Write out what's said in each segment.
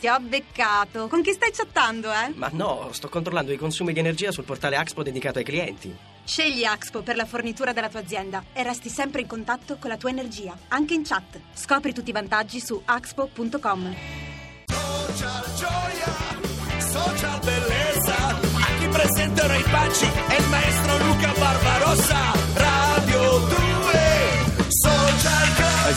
Ti ho beccato. Con chi stai chattando, eh? Ma no, sto controllando i consumi di energia sul portale Axpo dedicato ai clienti. Scegli Axpo per la fornitura della tua azienda e resti sempre in contatto con la tua energia, anche in chat. Scopri tutti i vantaggi su axpo.com. Social gioia, social bellezza. Aquí presente Ray Paci e il maestro Luca Barbarossa.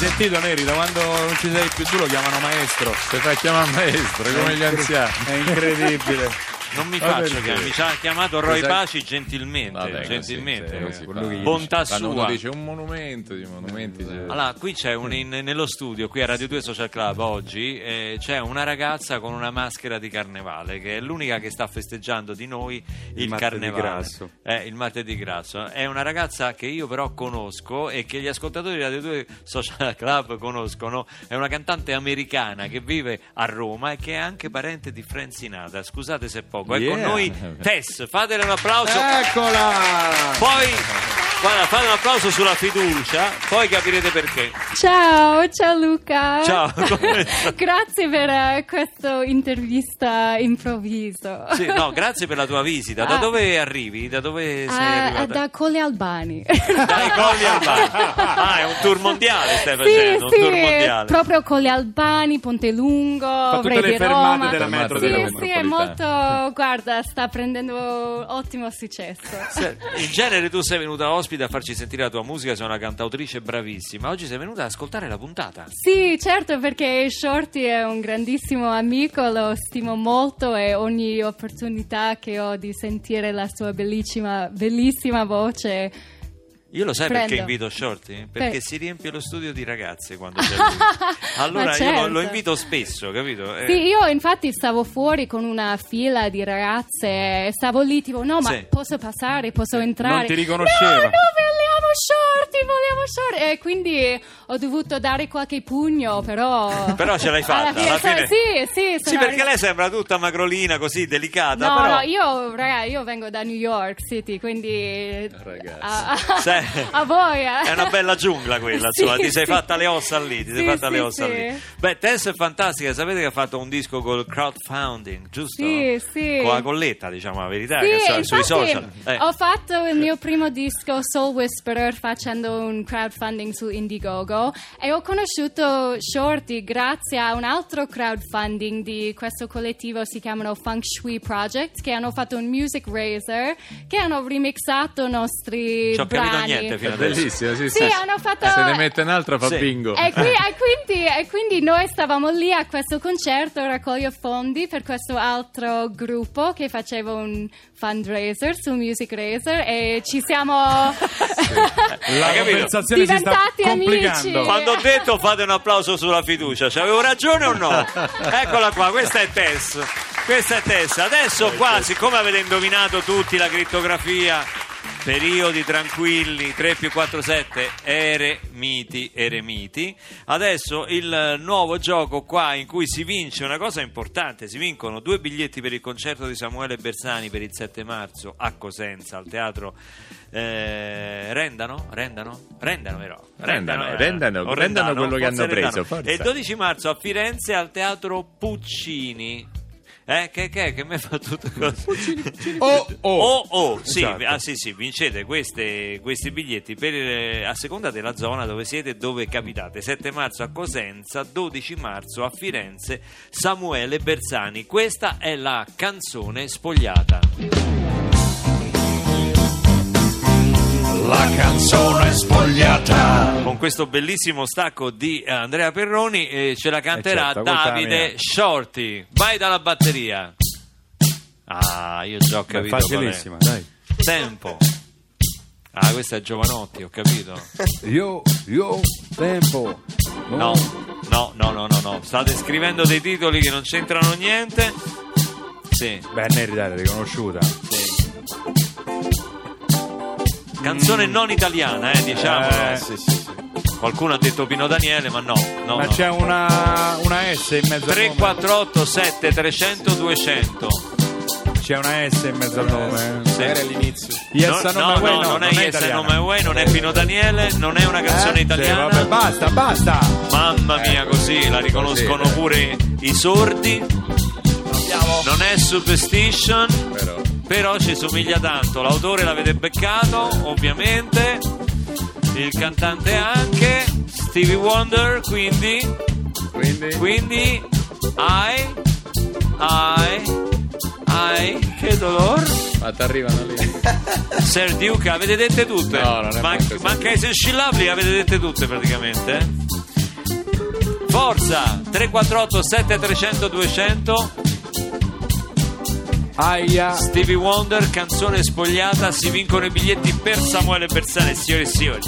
Sentito Neri, da quando non ci sei più tu lo chiamano maestro. Si fa chiamare maestro, come gli anziani. È incredibile. Non mi faccio chiamare, mi ci ha chiamato Roy Sai- Paci gentilmente, Vabbè, così, gentilmente. sì, così, Bontà Bontà quando sua. dice un monumento di monumenti. cioè- Allora, qui c'è un in- nello studio, qui a Radio 2 Social Club oggi, eh, c'è una ragazza con una maschera di carnevale, che è l'unica che sta festeggiando di noi il, martedì carnevale. grasso. Eh, il martedì grasso. È una ragazza che io però conosco e che gli ascoltatori di Radio 2 Social Club conoscono. È una cantante americana che vive a Roma e che è anche parente di Frank Sinatra. Scusate se è poco. È con Yeah. noi Tess, fatele un applauso. Eccola! Poi, guarda, fate un applauso sulla fiducia, poi capirete perché. Ciao, ciao Luca. Ciao? Grazie per eh, questa intervista improvviso. Sì, no, grazie per la tua visita. Da Ah. dove arrivi? Da dove sei Ah, arrivata? da Colli Albani. Dai Colli Albani. Ah, è un tour mondiale stai sì, facendo, un sì, tour mondiale. proprio Colli Albani, Ponte Lungo, tutte Vre le di fermate Roma. della metro sì, della sì, è metropolitana. molto, guarda, sta prendendo ottimo successo. Se- In genere tu sei venuta ospite a farci sentire la tua musica, sei una cantautrice bravissima. Oggi sei venuta ad ascoltare la puntata. Sì, certo, perché Shorty è un grandissimo amico, lo stimo molto e ogni opportunità che ho di sentire la sua bellissima, bellissima voce. Io lo sai Prendo. perché invito Shorty? Perché Per- si riempie lo studio di ragazze quando c'è lui. Allora Ma io lo, lo certo. invito spesso, capito? Eh, Sì, io infatti stavo fuori con una fila di ragazze e stavo lì tipo, no, ma Sì. posso passare, posso entrare? non ti riconosceva. No, no, vogliamo Shorty, vogliamo Shorty. E quindi ho dovuto dare qualche pugno, però... Però ce l'hai fatta, Alla fine, alla fine- Sì, sì, Sì, perché arri- lei sembra tutta magrolina, così delicata. No, però... no, io, raga, io vengo da New York City, quindi Ragazzi. a, a- a voi. eh. È una bella giungla quella, Sì, insomma, ti sei sì. fatta le ossa lì, ti sei Sì, fatta le ossa sì. lì. Beh, Tess è fantastica, sapete che ha fatto un disco col crowdfunding, giusto? Sì, sì. Con la colletta, diciamo la verità, Sì, che so- sui infatti social. Eh. Ho fatto il mio primo disco Soul Whisperer facendo un crowdfunding su Indiegogo e ho conosciuto Shorty grazie a un altro crowdfunding di questo collettivo, si chiamano Feng Shui Project, che hanno fatto un music raiser, che hanno remixato i nostri ho capito brani. niente fino È adesso. bellissimo, sì, Sì, sì. hanno fatto- Se ne mette un'altra fa Sì. bingo. E, qui- e quindi, e quindi noi stavamo lì a questo concerto a raccogliere fondi per questo altro gruppo che faceva un fundraiser su Music Raiser e ci siamo La Conversazione si sta Diventati complicando. amici. Quando ho detto fate un applauso sulla fiducia, ci avevo ragione o no? Eccola qua, questa è Tess. Questa è Tess. Adesso qua, siccome avete indovinato tutti la crittografia, periodi tranquilli, 3 più 4, 7, eremiti, eremiti. Adesso il nuovo gioco qua in cui si vince una cosa importante, si vincono due biglietti per il concerto di Samuele Bersani per il 7 marzo a Cosenza, al teatro eh, Rendano? Rendano? Rendano però. Rendano, eh. rendano, rendano quello che hanno preso, Rendano. forza. E il 12 marzo a Firenze al teatro Puccini. Eh, che, che, che mi fa tutto così? Oh, oh. Oh, oh, sì, Esatto. ah, sì, sì, vincete queste- questi biglietti per, a seconda della zona dove siete e dove capitate. 7 marzo a Cosenza, 12 marzo a Firenze, Samuele Bersani. Questa è la canzone spogliata. La canzone spogliata. Con questo bellissimo stacco di eh, Andrea Perroni eh, ce la canterà certo, è la Davide. Shorty. Vai dalla batteria. Ah, io già ho capito. qual è. facilissima, dai. Tempo. Ah, questa è Giovanotti, ho capito. Io, io, tempo. No, no, no, no, no, no. State scrivendo dei titoli che non c'entrano niente. Sì, Beh, Neri, dai, l'hai riconosciuta. sì. Canzone non italiana, eh, diciamolo. Eh, sì, sì, sì. Qualcuno ha detto Pino Daniele, ma no, no. Ma no. c'è una, una S in mezzo al nome. 348 7300 200. C'è c'è una S in mezzo al nome. Sì. Era all'inizio. Yes, no, no, way, no, non è Yes and italiana. No My Way, non è Pino Daniele, non è una canzone Eh? Sì, italiana. vabbè, basta, basta. Mamma mia, così la riconoscono Così, eh. pure i sordi. Non è Superstition, Però. Però ci somiglia tanto. L'autore l'avete beccato, ovviamente. Il cantante anche. Stevie Wonder, quindi. Quindi. Quindi. I. I. I. Che dolor. Ma ti arrivano lì. Sir Duke, avete dette tutte? No, non è Man- manca i senscillabili, avete dette tutte praticamente. eh? Forza 348 7300 200 Aia. Stevie Wonder, canzone spogliata, si vincono i biglietti per Samuele Bersani, signore e signori.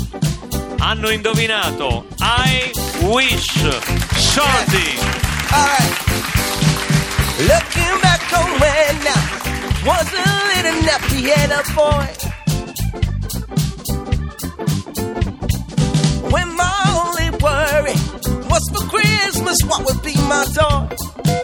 Hanno indovinato I Wish Shorty. Alright. Looking back on when I was a little nappy headed boy. When my only worry was for Christmas, what would be my toy?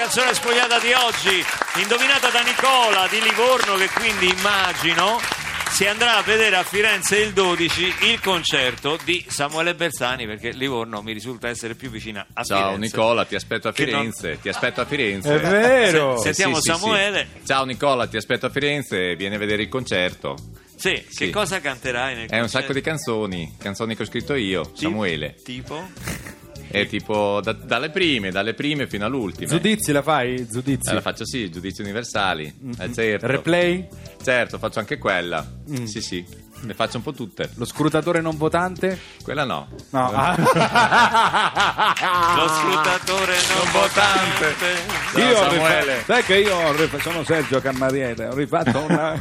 Canzone spogliata di oggi, indovinata da Nicola di Livorno che quindi immagino si andrà a vedere a Firenze il 12 il concerto di Samuele Bersani perché Livorno mi risulta essere più vicina a Ciao Firenze. Nicola, ti aspetto a Che non- Firenze. Ti aspetto a Firenze. È vero. Se- sentiamo Sì, sì, sì. Samuele. Ciao Nicola, ti aspetto a Firenze. Vieni a vedere il concerto. Sì, che Sì. cosa canterai nel È un concerto? sacco di canzoni, canzoni che ho scritto io, Ti- Samuele. Tipo? È tipo da- dalle prime, dalle prime fino all'ultime. Giudizi la fai? Giudizi. Eh, la faccio sì, giudizi universali. Eh, certo. Replay? Certo, faccio anche quella. Sì, sì. Le faccio un po' tutte. Lo scrutatore non votante? Quella no. No. ah. Lo scrutatore non, Non votante. Io Samuele. sai che io rifatto- sono Sergio Cammariere, ho rifatto una,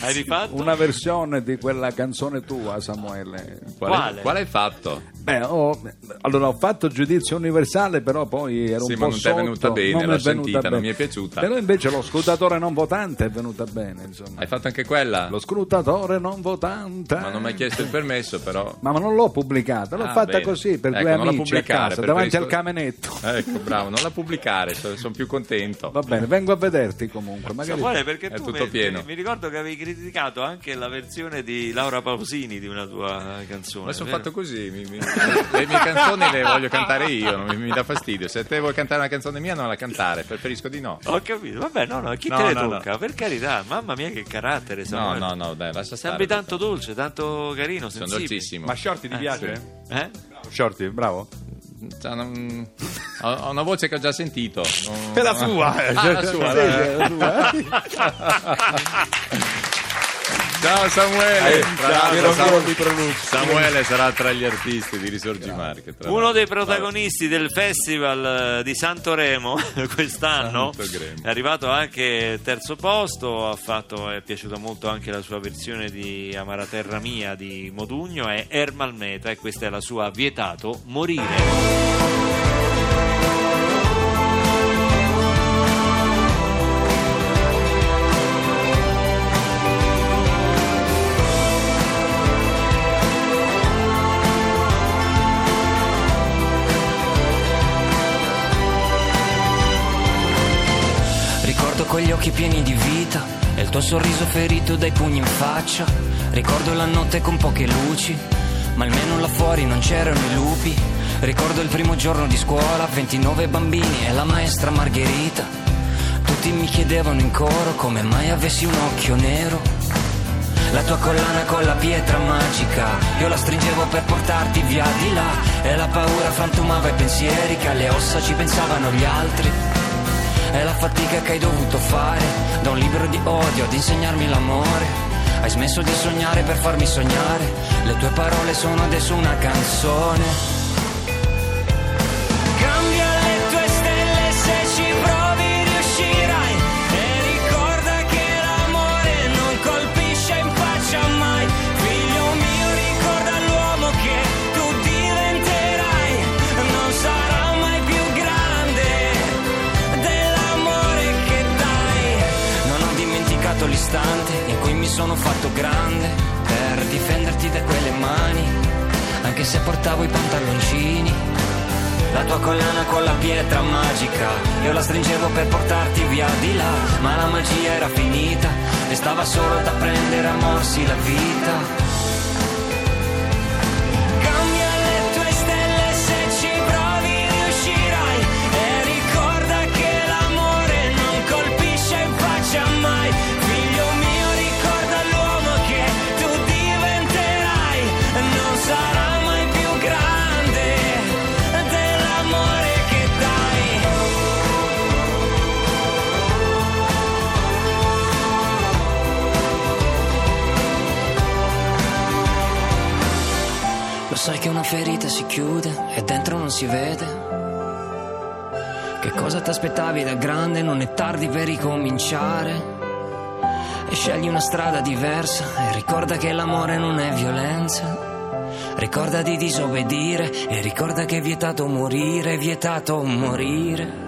Hai rifatto? una versione di quella canzone tua, Samuele. Quale, Quale? quale hai fatto? Beh, ho, allora ho fatto giudizio universale, però poi ero Sì, un ma po' non ti è venuta bene, non l'ho è venuta sentita, non bene. mi è piaciuta. Però invece lo scrutatore non votante è venuta bene, insomma. Hai fatto anche quella? Lo scrutatore non votante. Ma non mi hai chiesto il permesso, però. Ma non l'ho pubblicata, l'ho Ah, fatta bene. così per Ecco, due non la amici a pubblicare, casa, davanti preferisco- al camenetto. Ecco, bravo, non la pubblicare, sono più contento. Va bene, vengo a vederti comunque. Magari... Samuele, perché È tu tutto mi, pieno. mi ricordo che avevi criticato anche la versione di Laura Pausini di una tua canzone. Ma sono vero? fatto così, mi- mi- le mie canzoni le voglio cantare io, non mi, mi dà fastidio. Se te vuoi cantare una canzone mia, non la cantare, preferisco di no. Ho capito, vabbè, no, no, chi No, te le no, no. tocca? Per carità, mamma mia che carattere, No, Samuele. no, no, dai, lascia stare. Tanto dolce, tanto carino, Sono sensibile. dolcissimo. Ma Shorty ti Eh, piace? Eh? Shorty, bravo. Cioè, non- ho, una voce che ho già sentito. Non- È la sua, eh. Ah, la sua, Sì, sì, la sua. Ciao Samuele. Eh, l'altro, Samuele. Samuele sarà tra gli artisti di Risorgi Marche. Uno l'altro. dei protagonisti del festival eh, di Santoremo quest'anno Santoremo. è arrivato anche terzo posto, ha fatto, è piaciuta molto anche la sua versione di Amara Terra Mia di Modugno, è Ermal Meta e questa è la sua Vietato Morire. Quegli occhi pieni di vita e il tuo sorriso ferito dai pugni in faccia. Ricordo la notte con poche luci, ma almeno là fuori non c'erano i lupi. Ricordo il primo giorno di scuola, 29 bambini e la maestra Margherita. Tutti mi chiedevano in coro come mai avessi un occhio nero. La tua collana con la pietra magica, io la stringevo per portarti via di là. E la paura frantumava i pensieri che alle ossa ci pensavano gli altri. È la fatica che hai dovuto fare, da un libro di odio ad insegnarmi l'amore. Hai smesso di sognare per farmi sognare, le tue parole sono adesso una canzone. Fatto grande Per difenderti da quelle mani Anche se portavo i pantaloncini la tua collana con la pietra magica, io la stringevo per portarti via di là, ma la magia era finita e stava solo da prendere a morsi la vita. Lo sai che una ferita si chiude e dentro non si vede. Che cosa ti aspettavi da grande? Non è tardi per ricominciare. E scegli una strada diversa e ricorda che l'amore non è violenza. Ricorda di disobbedire e ricorda che è vietato morire, è vietato morire.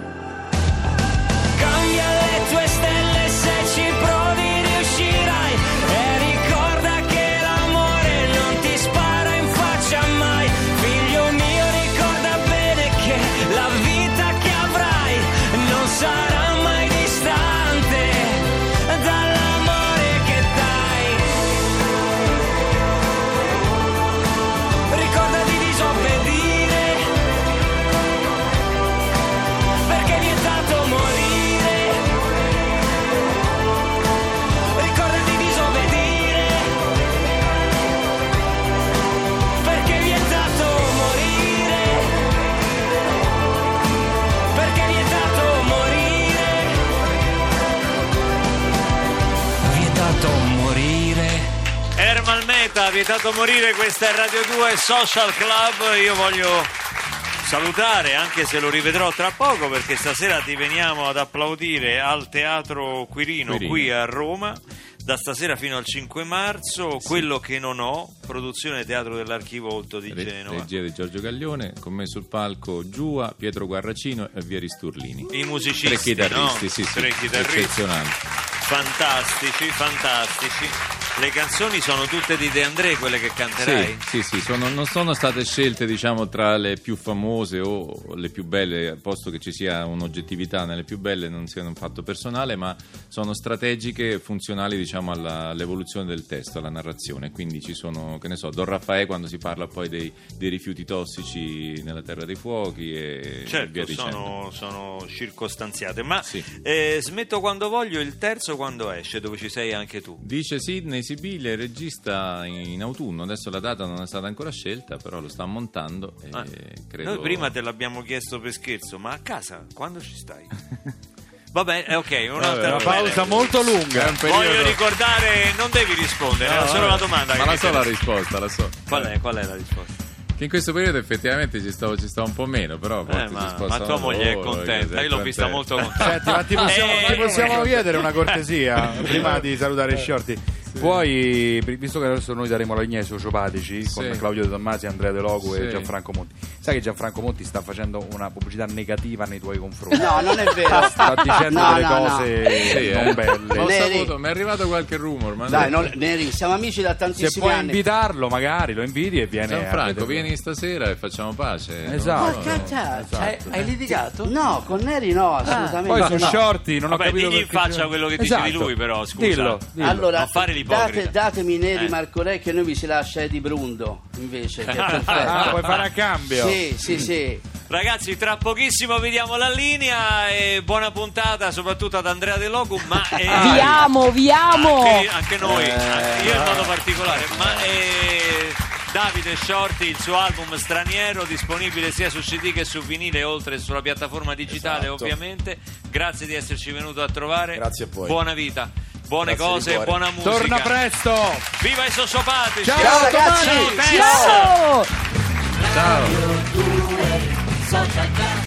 Vietato morire, questa è Radio 2 Social Club. Io voglio salutare, anche se lo rivedrò tra poco, perché stasera ti veniamo ad applaudire al Teatro Quirino, Quirino. qui a Roma. Da stasera fino al 5 marzo, quello che non ho, produzione Teatro dell'Archivo Olto di Re- Genova. Regia di Giorgio Gaglione, con me sul palco Giua, Pietro Guarracino e Vieri Sturlini. I musicisti, Tre chitarristi, no? sì, sì, Tre chitarristi. eccezionanti. Fantastici, fantastici. Le canzoni sono tutte di De André, quelle che canterai? Sì, sì, sì, sono- non sono state scelte diciamo tra le più famose o le più belle, posto che ci sia un'oggettività nelle più belle, non sia un fatto personale, ma sono strategiche e funzionali diciamo alla- all'evoluzione del testo, alla narrazione. Quindi ci sono, che ne so, Don Raffaele quando si parla poi dei, dei rifiuti tossici nella terra dei fuochi e, e via Certo, dicendo. sono, sono circostanziate, ma Sì. eh, smetto quando voglio, il terzo quando esce, dove ci sei anche tu. Dice Sidney Sibiglia, il regista in autunno, adesso la data non è stata ancora scelta, però lo sta montando e Ah, credo... Noi prima te l'abbiamo chiesto per scherzo, ma a casa quando ci stai? Va bene, eh, ok, un'altra Una va bene. pausa molto lunga. È un periodo- Voglio ricordare, non devi rispondere, No, era solo vabbè. la domanda. Ma che la so la risposta, la so. Qual è, qual è la risposta? Che in questo periodo effettivamente ci stavo, ci stavo un po' meno, però a volte Eh, si ma, ma tua moglie è loro, contenta, io l'ho vista molto contenta. Senti, ma ti possiamo, Eh, ti possiamo chiedere una cortesia prima di salutare Puoi, visto che adesso noi daremo la linea ai sociopatici con Sì. Claudio De Tommasi, Andrea De Logo e Sì. Gianfranco Monti, sai che Gianfranco Monti sta facendo una pubblicità negativa nei tuoi confronti? No, non è vero. Sta dicendo No, delle no, no. cose Sì, non eh. belle. Ho Neri. saputo, mi è arrivato qualche rumor, ma Dai, no. non- Neri, siamo amici da Se tantissimi puoi anni. invitarlo, magari lo inviti e viene. a Gianfranco, vieni stasera e facciamo pace. Esatto. No, no, Esatto. hai- Hai litigato? No, con Neri no, assolutamente. Poi su no. Shorty non ho Vabbè, capito digli in faccia quello che dicevi Esatto. lui, però, scusa. Dillo, dillo. Allora, Non fare. Date- datemi neri Eh. Marco Re che noi vi si lascia Eddie Brundo invece. Che è perfetto. Ah, vuoi fare a cambio? Sì, sì, sì. Ragazzi, tra pochissimo vi diamo la linea e buona puntata soprattutto ad Andrea De Locum, ma eh, Vi amo, vi amo! anche, anche noi, anche io in modo particolare, ma eh, Davide Shorty, il suo album straniero disponibile sia su CD che su vinile oltre sulla piattaforma digitale Esatto. ovviamente. Grazie di esserci venuto a trovare. Grazie a voi. Buona vita, buone Grazie cose e buona musica. Torna presto! Viva i sociopatici! Ciao, Ciao, ragazzi! Ciao, Tess! Ciao! Ciao.